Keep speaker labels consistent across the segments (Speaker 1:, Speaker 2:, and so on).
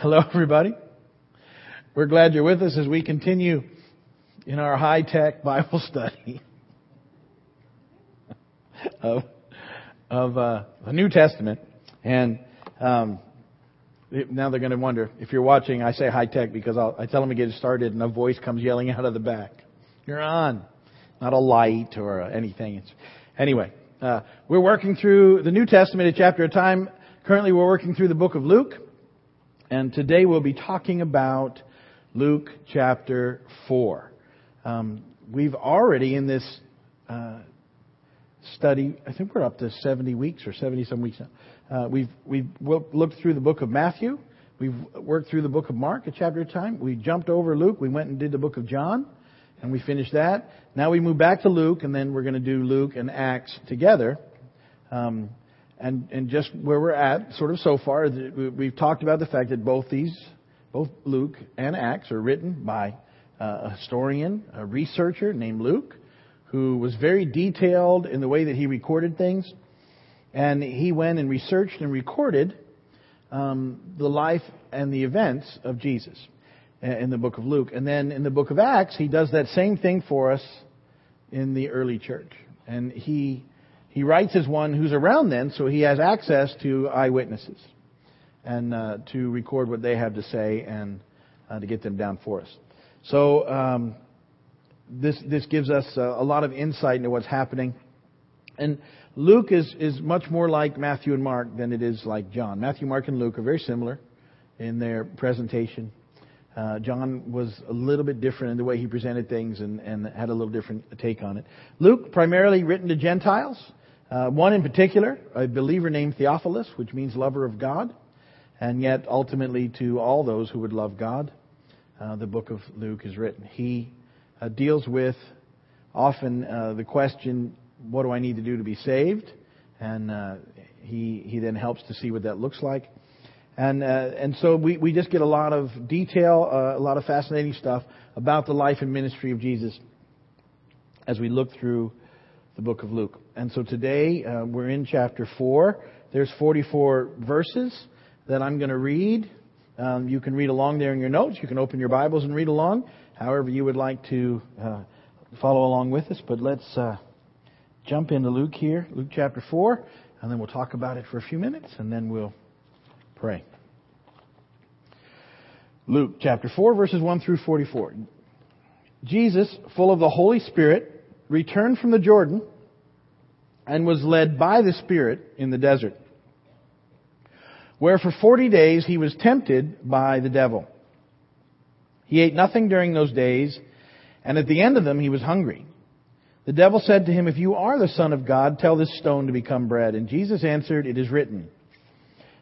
Speaker 1: Hello, everybody. We're glad you're with us as we continue in our high tech Bible study of, of uh, the New Testament. And um, now they're going to wonder if you're watching. I say high tech because I'll, I tell them to get started, and a voice comes yelling out of the back. You're on, not a light or anything. It's, anyway, uh, we're working through the New Testament a chapter at a time. Currently, we're working through the book of Luke. And today we'll be talking about Luke chapter 4. Um, we've already in this uh, study, I think we're up to 70 weeks or 70 some weeks now. Uh, we've, we've looked through the book of Matthew. We've worked through the book of Mark a chapter at a time. We jumped over Luke. We went and did the book of John, and we finished that. Now we move back to Luke, and then we're going to do Luke and Acts together. Um, and, and just where we're at, sort of so far, we've talked about the fact that both these, both Luke and Acts, are written by a historian, a researcher named Luke, who was very detailed in the way that he recorded things. And he went and researched and recorded um, the life and the events of Jesus in the book of Luke. And then in the book of Acts, he does that same thing for us in the early church. And he he writes as one who's around then, so he has access to eyewitnesses and uh, to record what they have to say and uh, to get them down for us. So um, this this gives us a, a lot of insight into what's happening. And Luke is is much more like Matthew and Mark than it is like John. Matthew, Mark, and Luke are very similar in their presentation. Uh, John was a little bit different in the way he presented things and, and had a little different take on it. Luke, primarily written to Gentiles, uh, one in particular, a believer named Theophilus, which means lover of God, and yet ultimately to all those who would love God, uh, the book of Luke is written. He uh, deals with often uh, the question, what do I need to do to be saved? And uh, he, he then helps to see what that looks like. And, uh, and so we, we just get a lot of detail, a lot of fascinating stuff about the life and ministry of Jesus as we look through the book of Luke. And so today uh, we're in chapter 4. There's 44 verses that I'm going to read. Um, you can read along there in your notes. You can open your Bibles and read along, however you would like to uh, follow along with us. But let's uh, jump into Luke here, Luke chapter 4, and then we'll talk about it for a few minutes, and then we'll pray. Luke chapter 4, verses 1 through 44. Jesus, full of the Holy Spirit, returned from the Jordan and was led by the Spirit in the desert, where for forty days he was tempted by the devil. He ate nothing during those days, and at the end of them he was hungry. The devil said to him, If you are the Son of God, tell this stone to become bread. And Jesus answered, It is written,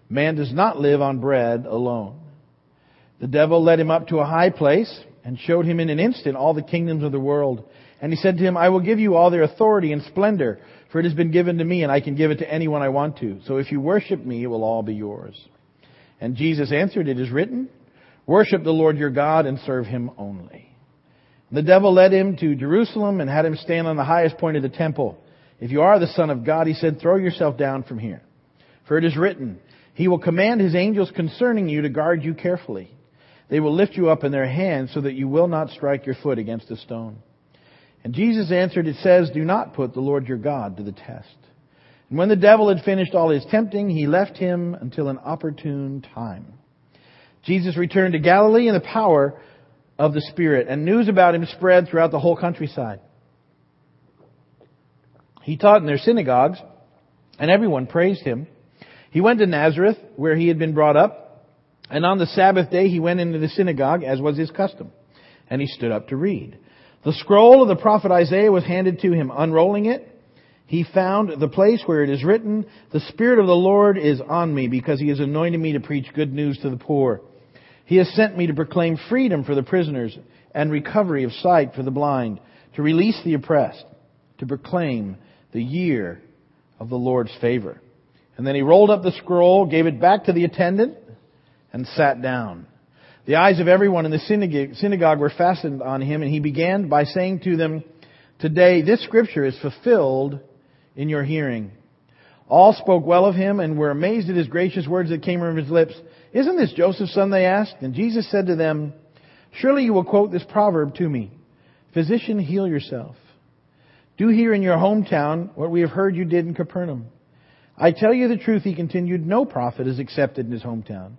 Speaker 1: Man does not live on bread alone. The devil led him up to a high place and showed him in an instant all the kingdoms of the world and he said to him, I will give you all their authority and splendor, for it has been given to me, and I can give it to anyone I want to. So if you worship me, it will all be yours. And Jesus answered, It is written, Worship the Lord your God and serve him only. The devil led him to Jerusalem and had him stand on the highest point of the temple. If you are the Son of God, he said, throw yourself down from here. For it is written, He will command His angels concerning you to guard you carefully. They will lift you up in their hands so that you will not strike your foot against a stone. And Jesus answered, It says, Do not put the Lord your God to the test. And when the devil had finished all his tempting, he left him until an opportune time. Jesus returned to Galilee in the power of the Spirit, and news about him spread throughout the whole countryside. He taught in their synagogues, and everyone praised him. He went to Nazareth, where he had been brought up, and on the Sabbath day he went into the synagogue, as was his custom, and he stood up to read. The scroll of the prophet Isaiah was handed to him. Unrolling it, he found the place where it is written, The Spirit of the Lord is on me because he has anointed me to preach good news to the poor. He has sent me to proclaim freedom for the prisoners and recovery of sight for the blind, to release the oppressed, to proclaim the year of the Lord's favor. And then he rolled up the scroll, gave it back to the attendant, and sat down. The eyes of everyone in the synagogue were fastened on him, and he began by saying to them, Today this scripture is fulfilled in your hearing. All spoke well of him and were amazed at his gracious words that came from his lips. Isn't this Joseph's son? They asked. And Jesus said to them, Surely you will quote this proverb to me. Physician, heal yourself. Do here in your hometown what we have heard you did in Capernaum. I tell you the truth, he continued, no prophet is accepted in his hometown.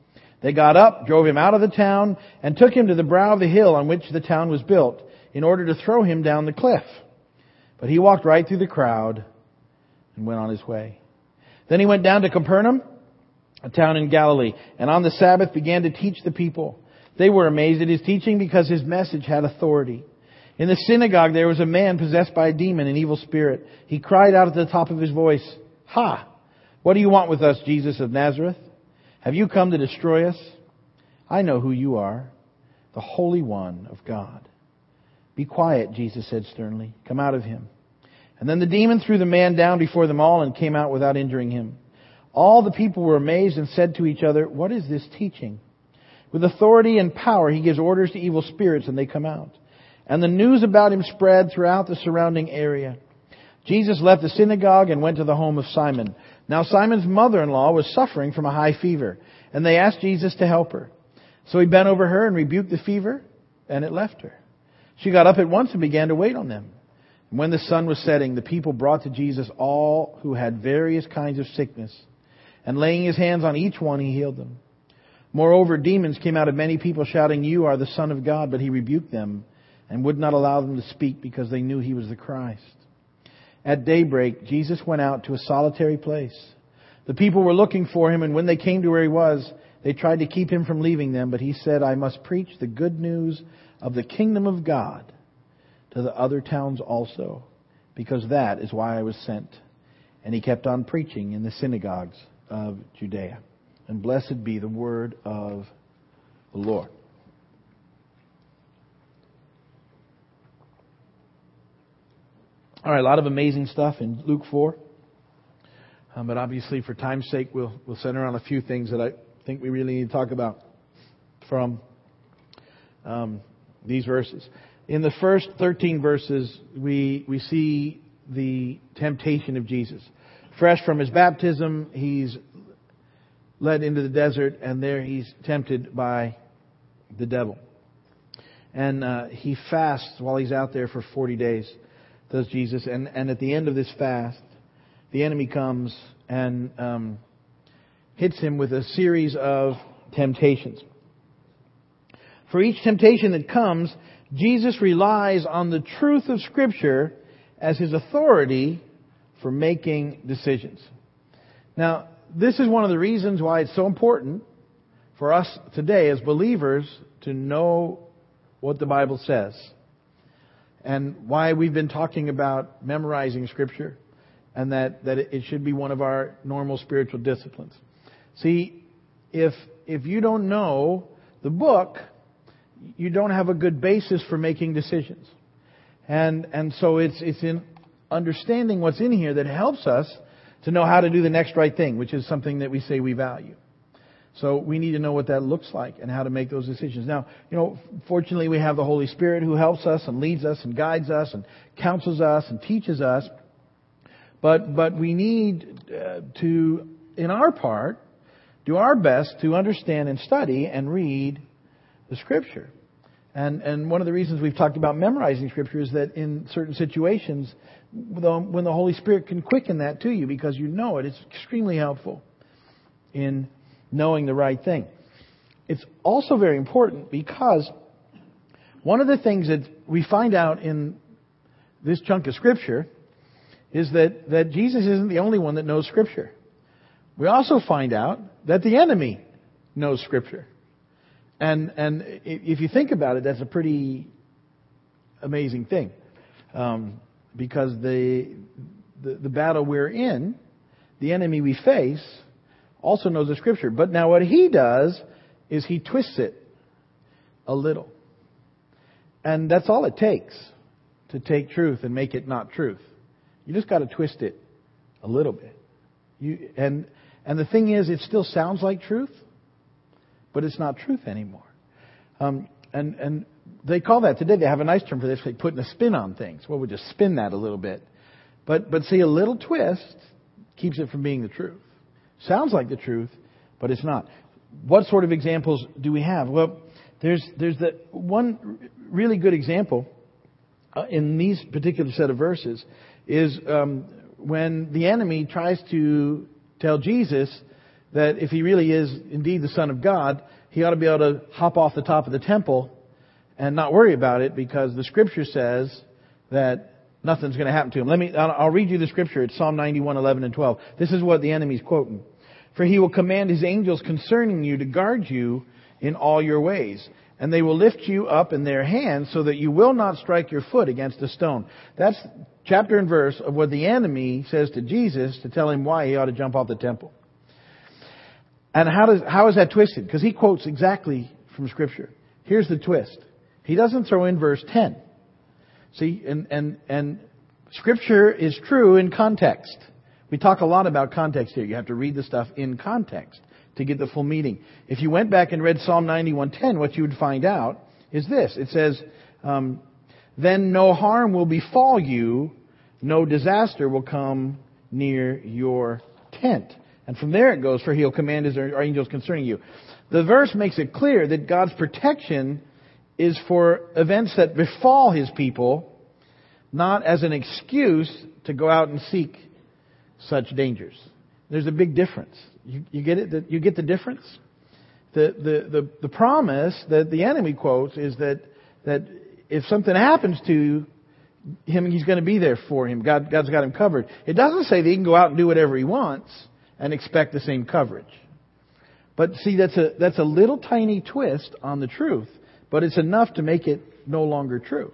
Speaker 1: They got up, drove him out of the town, and took him to the brow of the hill on which the town was built, in order to throw him down the cliff. But he walked right through the crowd and went on his way. Then he went down to Capernaum, a town in Galilee, and on the Sabbath began to teach the people. They were amazed at his teaching because his message had authority. In the synagogue there was a man possessed by a demon, an evil spirit. He cried out at the top of his voice, Ha! What do you want with us, Jesus of Nazareth? Have you come to destroy us? I know who you are, the Holy One of God. Be quiet, Jesus said sternly. Come out of him. And then the demon threw the man down before them all and came out without injuring him. All the people were amazed and said to each other, What is this teaching? With authority and power, he gives orders to evil spirits and they come out. And the news about him spread throughout the surrounding area. Jesus left the synagogue and went to the home of Simon. Now Simon's mother-in-law was suffering from a high fever, and they asked Jesus to help her. So he bent over her and rebuked the fever, and it left her. She got up at once and began to wait on them. And when the sun was setting, the people brought to Jesus all who had various kinds of sickness, and laying his hands on each one, he healed them. Moreover, demons came out of many people shouting, You are the Son of God, but he rebuked them and would not allow them to speak because they knew he was the Christ. At daybreak, Jesus went out to a solitary place. The people were looking for him, and when they came to where he was, they tried to keep him from leaving them, but he said, I must preach the good news of the kingdom of God to the other towns also, because that is why I was sent. And he kept on preaching in the synagogues of Judea. And blessed be the word of the Lord. All right, a lot of amazing stuff in Luke 4. Um, but obviously, for time's sake, we'll, we'll center on a few things that I think we really need to talk about from um, these verses. In the first 13 verses, we, we see the temptation of Jesus. Fresh from his baptism, he's led into the desert, and there he's tempted by the devil. And uh, he fasts while he's out there for 40 days does Jesus. And, and at the end of this fast, the enemy comes and um, hits him with a series of temptations. For each temptation that comes, Jesus relies on the truth of Scripture as his authority for making decisions. Now, this is one of the reasons why it's so important for us today as believers to know what the Bible says and why we've been talking about memorizing Scripture and that, that it should be one of our normal spiritual disciplines. See, if, if you don't know the book, you don't have a good basis for making decisions. And, and so it's, it's in understanding what's in here that helps us to know how to do the next right thing, which is something that we say we value. So we need to know what that looks like and how to make those decisions. Now, you know, fortunately we have the Holy Spirit who helps us and leads us and guides us and counsels us and teaches us. But, but we need uh, to, in our part, do our best to understand and study and read the Scripture. And, and one of the reasons we've talked about memorizing Scripture is that in certain situations, when the Holy Spirit can quicken that to you because you know it, it's extremely helpful in knowing the right thing. It's also very important because one of the things that we find out in this chunk of Scripture is that, that Jesus isn't the only one that knows Scripture. We also find out that the enemy knows Scripture. And, and if you think about it, that's a pretty amazing thing. Um, because the, the, the battle we're in, the enemy we face, also knows the scripture. But now what he does is he twists it a little. And that's all it takes to take truth and make it not truth. You just got to twist it a little bit. You, and, and the thing is, it still sounds like truth, but it's not truth anymore. Um, and, and they call that today, they have a nice term for this, like putting a spin on things. Well, we just spin that a little bit. But, but see, a little twist keeps it from being the truth. Sounds like the truth, but it's not. What sort of examples do we have? Well, there's, there's the one really good example uh, in these particular set of verses is um, when the enemy tries to tell Jesus that if he really is indeed the Son of God, he ought to be able to hop off the top of the temple and not worry about it because the Scripture says that nothing's going to happen to him. Let me, I'll read you the Scripture. It's Psalm 91, 11 and 12. This is what the enemy's quoting. For he will command his angels concerning you to guard you in all your ways. And they will lift you up in their hands so that you will not strike your foot against a stone. That's chapter and verse of what the enemy says to Jesus to tell him why he ought to jump off the temple. And how does, how is that twisted? Because he quotes exactly from scripture. Here's the twist. He doesn't throw in verse 10. See, and, and, and scripture is true in context. We talk a lot about context here. You have to read the stuff in context to get the full meaning. If you went back and read Psalm 91:10, what you would find out is this. It says, um, "Then no harm will befall you, no disaster will come near your tent." And from there it goes, "For he'll command his angels concerning you." The verse makes it clear that God's protection is for events that befall his people, not as an excuse to go out and seek such dangers. There's a big difference. You, you get it? You get the difference? The, the, the, the promise that the enemy quotes is that, that if something happens to him, he's going to be there for him. God, God's got him covered. It doesn't say that he can go out and do whatever he wants and expect the same coverage. But see, that's a, that's a little tiny twist on the truth, but it's enough to make it no longer true.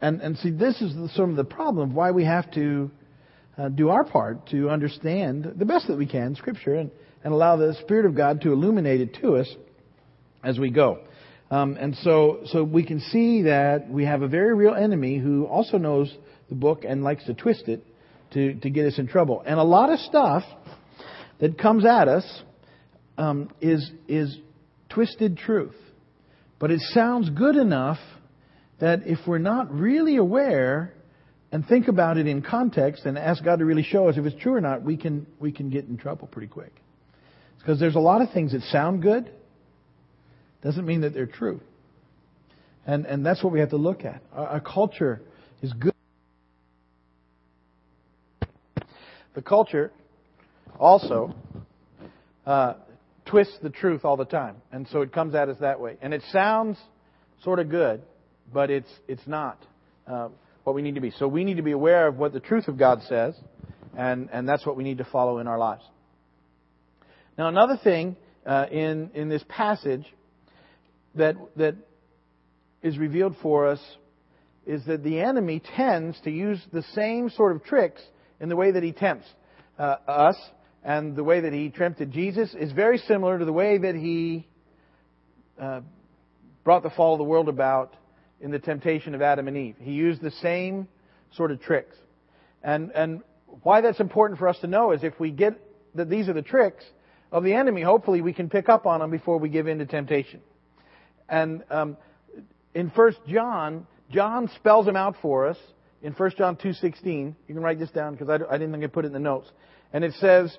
Speaker 1: And, and see, this is the, some of the problem of why we have to uh, do our part to understand the best that we can Scripture and, and allow the Spirit of God to illuminate it to us as we go. Um, and so, so we can see that we have a very real enemy who also knows the book and likes to twist it to, to get us in trouble. And a lot of stuff that comes at us um, is, is twisted truth. But it sounds good enough that if we're not really aware, and think about it in context and ask God to really show us if it's true or not, we can, we can get in trouble pretty quick. Because there's a lot of things that sound good, doesn't mean that they're true. And, and that's what we have to look at. Our, our culture is good. The culture also uh, twists the truth all the time. And so it comes at us that way. And it sounds sort of good, but it's, it's not. Uh, what we need to be. So we need to be aware of what the truth of God says, and, and that's what we need to follow in our lives. Now, another thing uh, in, in this passage that, that is revealed for us is that the enemy tends to use the same sort of tricks in the way that he tempts uh, us, and the way that he tempted Jesus is very similar to the way that he uh, brought the fall of the world about in the temptation of Adam and Eve. He used the same sort of tricks. And, and why that's important for us to know is if we get that these are the tricks of the enemy, hopefully we can pick up on them before we give in to temptation. And um, in First John, John spells them out for us in 1 John 2.16. You can write this down because I, I didn't think I put it in the notes. And it says,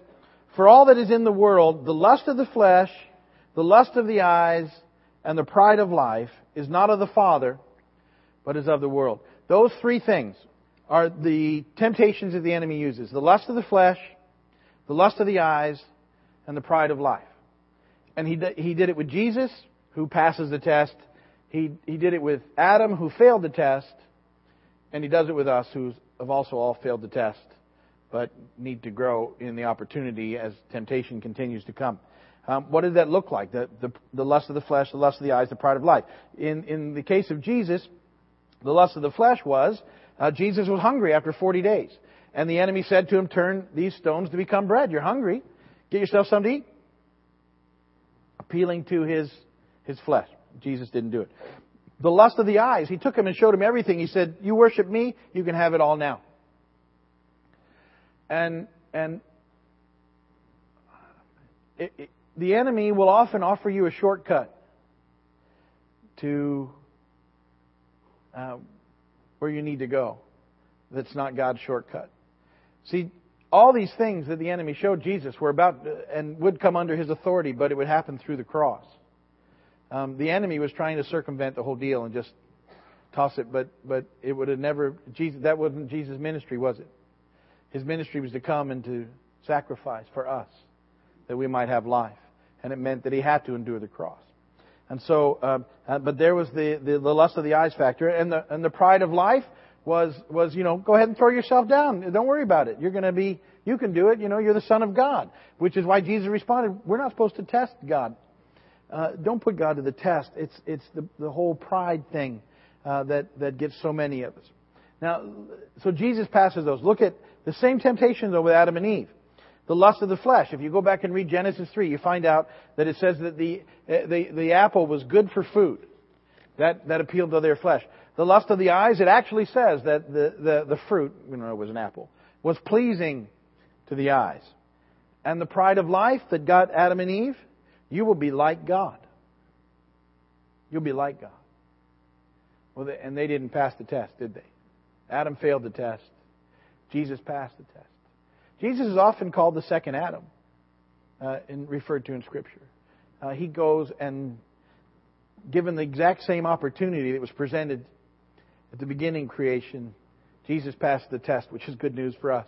Speaker 1: For all that is in the world, the lust of the flesh, the lust of the eyes, and the pride of life is not of the Father, but is of the world. Those three things are the temptations that the enemy uses the lust of the flesh, the lust of the eyes, and the pride of life. And he, he did it with Jesus, who passes the test. He, he did it with Adam, who failed the test. And he does it with us, who have also all failed the test, but need to grow in the opportunity as temptation continues to come. Um, what did that look like? The, the, the lust of the flesh, the lust of the eyes, the pride of life. In, in the case of Jesus, the lust of the flesh was uh, Jesus was hungry after 40 days. And the enemy said to him, Turn these stones to become bread. You're hungry. Get yourself something to eat. appealing to his, his flesh. Jesus didn't do it. The lust of the eyes. He took him and showed him everything. He said, You worship me, you can have it all now. And, and it, it, the enemy will often offer you a shortcut to uh, where you need to go that's not God's shortcut. See, all these things that the enemy showed Jesus were about and would come under his authority, but it would happen through the cross. Um, the enemy was trying to circumvent the whole deal and just toss it, but but it would have never. Jesus, that wasn't Jesus' ministry, was it? His ministry was to come and to sacrifice for us that we might have life, and it meant that he had to endure the cross. And so, um, uh, but there was the, the the lust of the eyes factor, and the and the pride of life was was you know go ahead and throw yourself down. Don't worry about it. You're going to be you can do it. You know you're the son of God, which is why Jesus responded. We're not supposed to test God. Uh, don't put God to the test. It's it's the the whole pride thing uh, that that gets so many of us. Now, so Jesus passes those. Look at the same temptation though with Adam and Eve. The lust of the flesh. If you go back and read Genesis 3, you find out that it says that the, eh, the, the apple was good for food. That, that appealed to their flesh. The lust of the eyes, it actually says that the, the, the fruit, you know it was an apple, was pleasing to the eyes. And the pride of life that got Adam and Eve, you will be like God. You'll be like God. Well, and they didn't pass the test, did they? Adam failed the test. Jesus passed the test. Jesus is often called the second Adam, uh, and referred to in Scripture. Uh, he goes and, given the exact same opportunity that was presented at the beginning creation, Jesus passed the test, which is good news for us,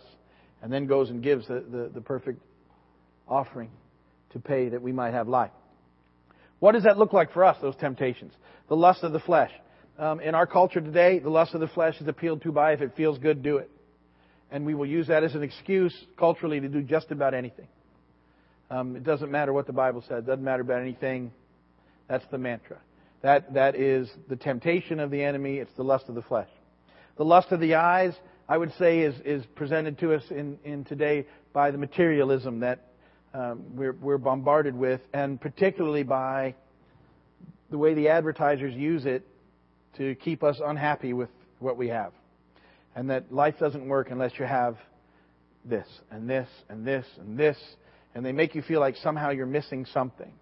Speaker 1: and then goes and gives the, the, the perfect offering to pay that we might have life. What does that look like for us, those temptations? The lust of the flesh. Um, in our culture today, the lust of the flesh is appealed to by if it feels good, do it. And we will use that as an excuse culturally to do just about anything. Um, it doesn't matter what the Bible says. It doesn't matter about anything. That's the mantra. That, that is the temptation of the enemy. It's the lust of the flesh. The lust of the eyes, I would say, is, is presented to us in, in today by the materialism that um, we're, we're bombarded with, and particularly by the way the advertisers use it to keep us unhappy with what we have. And that life doesn't work unless you have this, and this, and this, and this. And they make you feel like somehow you're missing something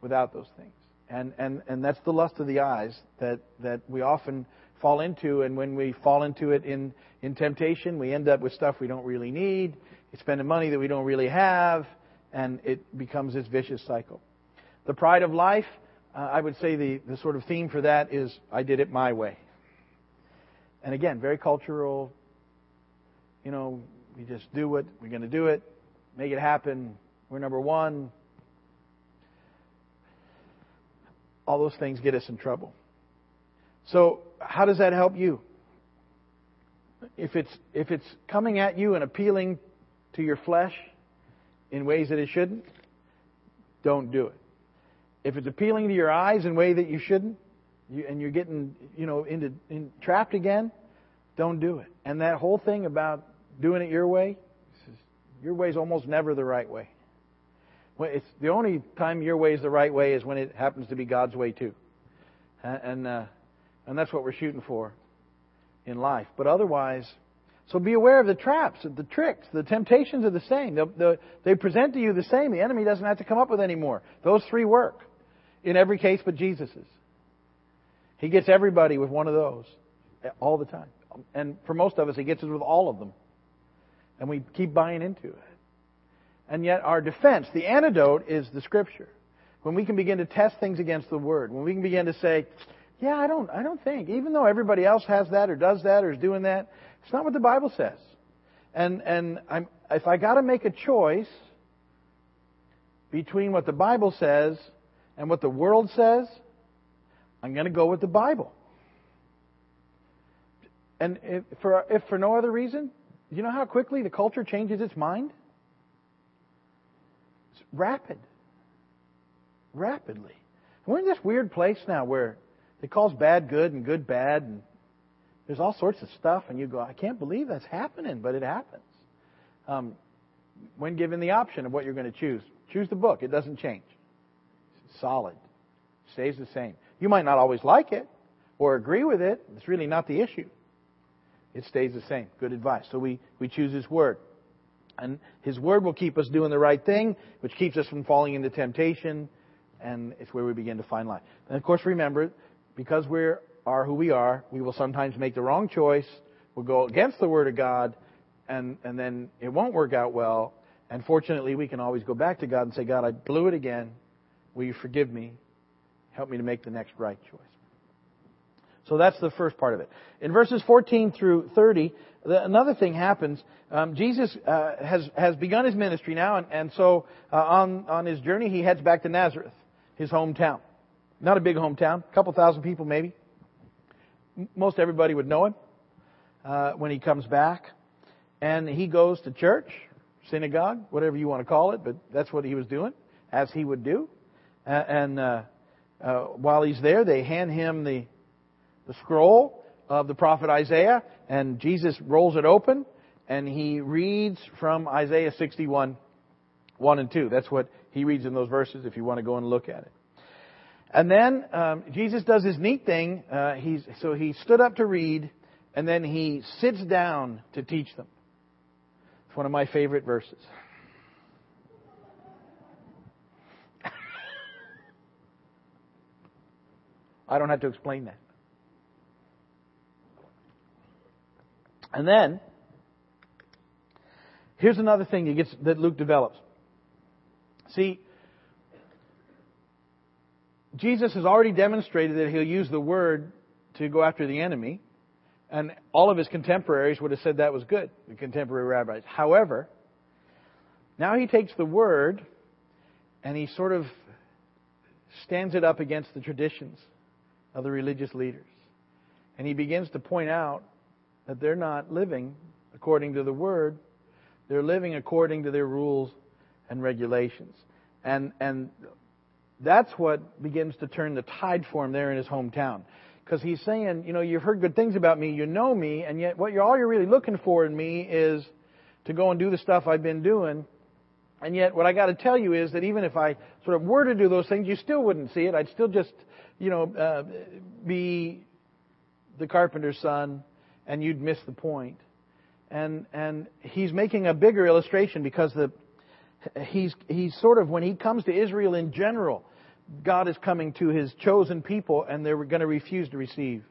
Speaker 1: without those things. And, and, and that's the lust of the eyes that, that we often fall into. And when we fall into it in, in temptation, we end up with stuff we don't really need, spending money that we don't really have, and it becomes this vicious cycle. The pride of life, uh, I would say the, the sort of theme for that is I did it my way. And again, very cultural. You know, we just do it. We're going to do it. Make it happen. We're number one. all those things get us in trouble. So, how does that help you? If it's, if it's coming at you and appealing to your flesh in ways that it shouldn't, don't do it. If it's appealing to your eyes in a way that you shouldn't, you, and you're getting, you know, into in, trapped again, don't do it. And that whole thing about doing it your way, your way is almost never the right way. It's the only time your way is the right way is when it happens to be God's way too, and uh, and that's what we're shooting for in life. But otherwise, so be aware of the traps, the tricks, the temptations are the same. The, the, they present to you the same. The enemy doesn't have to come up with any more. Those three work in every case but Jesus's. He gets everybody with one of those all the time. And for most of us, he gets us with all of them. And we keep buying into it. And yet our defense, the antidote is the scripture. When we can begin to test things against the word, when we can begin to say, yeah, I don't, I don't think, even though everybody else has that or does that or is doing that, it's not what the Bible says. And, and I'm, if I gotta make a choice between what the Bible says and what the world says, I'm gonna go with the Bible. And if for, if for no other reason, you know how quickly the culture changes its mind? It's rapid. Rapidly. We're in this weird place now where it calls bad good and good bad, and there's all sorts of stuff, and you go, I can't believe that's happening, but it happens. Um, when given the option of what you're going to choose, choose the book. It doesn't change. It's solid. Stays the same. You might not always like it or agree with it. It's really not the issue. It stays the same. Good advice. So we, we choose His Word. And His Word will keep us doing the right thing, which keeps us from falling into temptation, and it's where we begin to find life. And of course, remember, because we are who we are, we will sometimes make the wrong choice. We'll go against the Word of God, and, and then it won't work out well. And fortunately, we can always go back to God and say, God, I blew it again. Will you forgive me? Help me to make the next right choice. So that's the first part of it. In verses 14 through 30, the, another thing happens. Um, Jesus uh, has has begun his ministry now, and, and so uh, on on his journey, he heads back to Nazareth, his hometown. Not a big hometown, a couple thousand people maybe. Most everybody would know him uh, when he comes back, and he goes to church, synagogue, whatever you want to call it, but that's what he was doing, as he would do. and uh, uh, while he's there, they hand him the the scroll of the prophet Isaiah, and Jesus rolls it open, and he reads from Isaiah 61, 1 and 2. That's what he reads in those verses if you want to go and look at it. And then um, Jesus does his neat thing. Uh, he's, so he stood up to read, and then he sits down to teach them. It's one of my favorite verses. I don't have to explain that. And then, here's another thing that, gets, that Luke develops. See, Jesus has already demonstrated that he'll use the word to go after the enemy, and all of his contemporaries would have said that was good, the contemporary rabbis. However, now he takes the word and he sort of stands it up against the traditions of the religious leaders. And he begins to point out that they're not living according to the Word. They're living according to their rules and regulations. And, and that's what begins to turn the tide for him there in his hometown. Because he's saying, you know, you've heard good things about me, you know me, and yet what you're, all you're really looking for in me is to go and do the stuff I've been doing. And yet what I got to tell you is that even if I sort of were to do those things, you still wouldn't see it. I'd still just, you know, uh, be the carpenter's son and you'd miss the point. And and he's making a bigger illustration because the he's he's sort of when he comes to Israel in general, God is coming to his chosen people and they're going to refuse to receive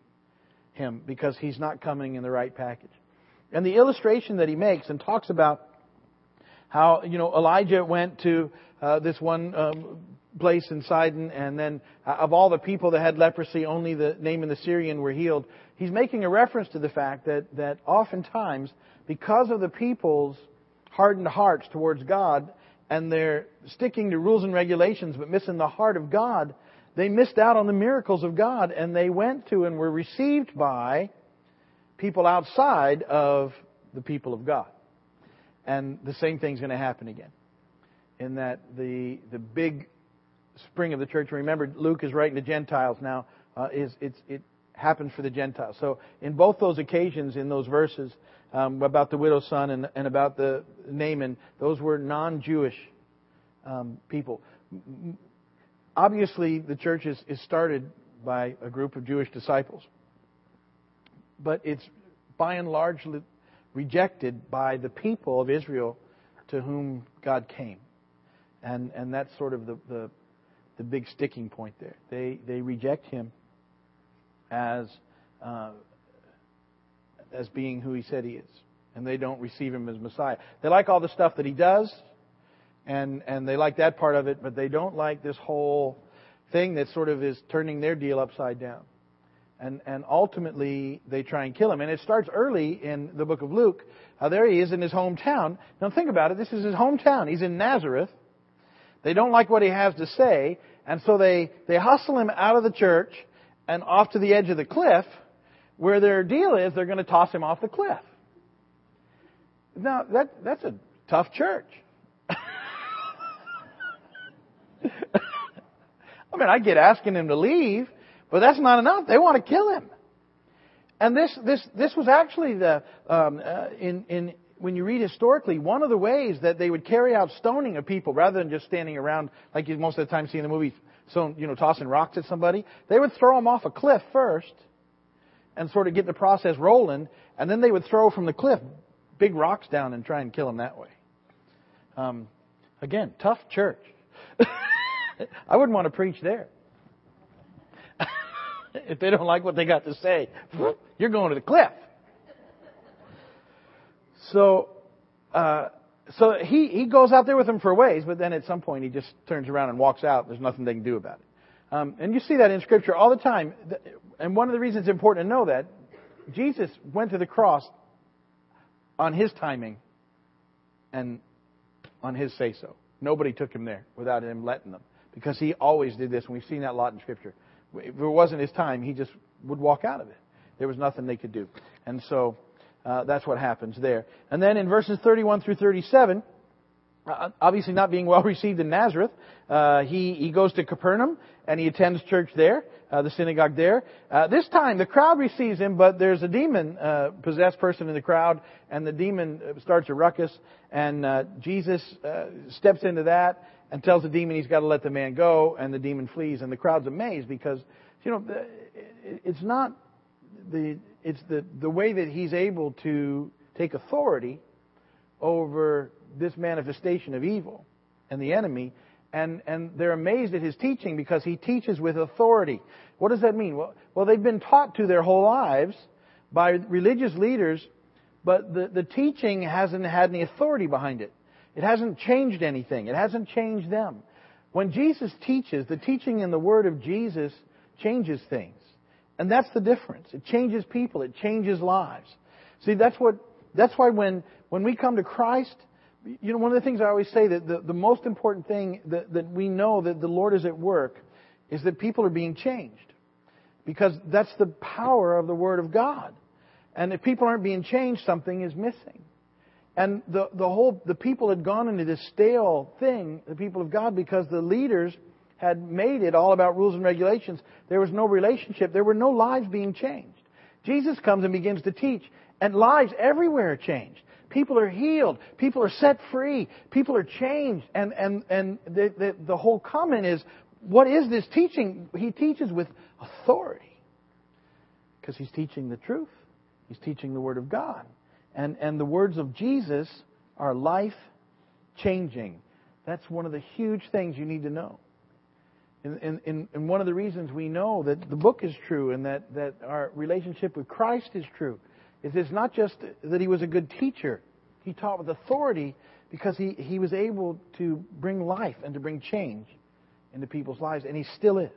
Speaker 1: him because he's not coming in the right package. And the illustration that he makes and talks about how you know Elijah went to uh, this one um, place in Sidon, and then uh, of all the people that had leprosy, only the name Naaman the Syrian were healed. He's making a reference to the fact that, that oftentimes, because of the people's hardened hearts towards God, and they're sticking to rules and regulations but missing the heart of God, they missed out on the miracles of God, and they went to and were received by people outside of the people of God. And the same thing's going to happen again. In that the, the big spring of the church. Remember, Luke is writing to Gentiles now. Uh, is it happens for the Gentiles. So in both those occasions, in those verses um, about the widow's son and, and, about the Naaman, those were non-Jewish um, people. Obviously, the church is, is started by a group of Jewish disciples, but it's by and large rejected by the people of Israel to whom God came. And, and that's sort of the, the, the big sticking point there. They, they reject him as, uh, as being who he said he is. And they don't receive him as Messiah. They like all the stuff that he does, and, and they like that part of it, but they don't like this whole thing that sort of is turning their deal upside down. And, and ultimately, they try and kill him. And it starts early in the book of Luke. Uh, there he is in his hometown. Now think about it. This is his hometown. He's in Nazareth. They don't like what he has to say, and so they, they hustle him out of the church and off to the edge of the cliff, where their deal is they're going to toss him off the cliff. Now, that, that's a tough church. I mean, I get asking him to leave, but that's not enough. They want to kill him. And this, this, this was actually the, um, uh, in, in, when you read historically, one of the ways that they would carry out stoning of people rather than just standing around like you most of the time see in the movies, so you know, tossing rocks at somebody, they would throw them off a cliff first, and sort of get the process rolling, and then they would throw from the cliff big rocks down and try and kill them that way. Um, again, tough church. I wouldn't want to preach there. if they don't like what they got to say, you're going to the cliff. So, uh, so he, he goes out there with them for a ways, but then at some point he just turns around and walks out. There's nothing they can do about it. Um, and you see that in Scripture all the time. And one of the reasons it's important to know that Jesus went to the cross on his timing and on his say so. Nobody took him there without him letting them because he always did this, and we've seen that a lot in Scripture. If it wasn't his time, he just would walk out of it. There was nothing they could do. And so uh, that's what happens there. And then in verses 31 through 37, uh, obviously not being well received in Nazareth, uh, he, he goes to Capernaum and he attends church there, uh, the synagogue there. Uh, this time the crowd receives him, but there's a demon uh, possessed person in the crowd, and the demon starts a ruckus, and Jesus steps into that and tells the demon he's got to let the man go, and the demon flees, and the crowd's amazed because you know it's not the it's the the way that he's able to take authority over this manifestation of evil and the enemy and and they're amazed at his teaching because he teaches with authority. What does that mean? Well, well they've been taught to their whole lives by religious leaders, but the, the teaching hasn't had any authority behind it. It hasn't changed anything. It hasn't changed them. When Jesus teaches, the teaching in the Word of Jesus changes things. And that's the difference. It changes people. It changes lives. See, that's what, that's why when, when we come to Christ, you know, one of the things I always say that the, the most important thing that, that we know that the Lord is at work is that people are being changed. Because that's the power of the Word of God. And if people aren't being changed, something is missing. And the, the whole, the people had gone into this stale thing, the people of God, because the leaders had made it all about rules and regulations. There was no relationship. There were no lives being changed. Jesus comes and begins to teach, and lives everywhere are changed. People are healed. People are set free. People are changed. And, and, and the, the, the whole comment is, what is this teaching? He teaches with authority. Because he's teaching the truth. He's teaching the Word of God. And, and the words of Jesus are life changing. That's one of the huge things you need to know. And, and, and one of the reasons we know that the book is true and that, that our relationship with Christ is true is it's not just that he was a good teacher. He taught with authority because he, he was able to bring life and to bring change into people's lives, and he still is.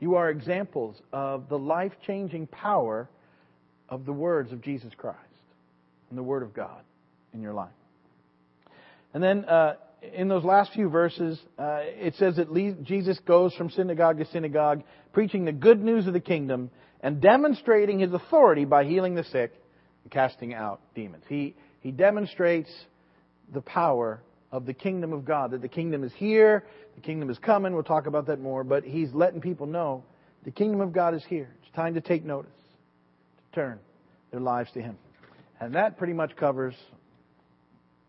Speaker 1: You are examples of the life changing power of the words of Jesus Christ and the Word of God in your life. And then uh, in those last few verses, uh, it says that Jesus goes from synagogue to synagogue, preaching the good news of the kingdom and demonstrating his authority by healing the sick and casting out demons. He, he demonstrates the power of the kingdom of God, that the kingdom is here, the kingdom is coming. We'll talk about that more, but he's letting people know the kingdom of God is here. It's time to take notice, to turn their lives to him. And that pretty much covers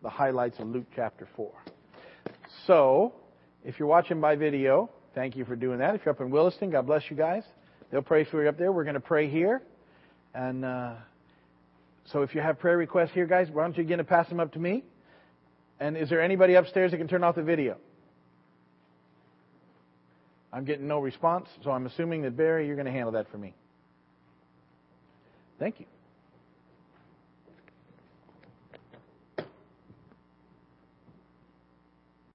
Speaker 1: the highlights of Luke chapter 4. So, if you're watching by video, thank you for doing that. If you're up in Williston, God bless you guys. They'll pray for you up there. We're going to pray here. And uh, so if you have prayer requests here, guys, why don't you again to pass them up to me? And is there anybody upstairs that can turn off the video? I'm getting no response, so I'm assuming that Barry, you're going to handle that for me. Thank you.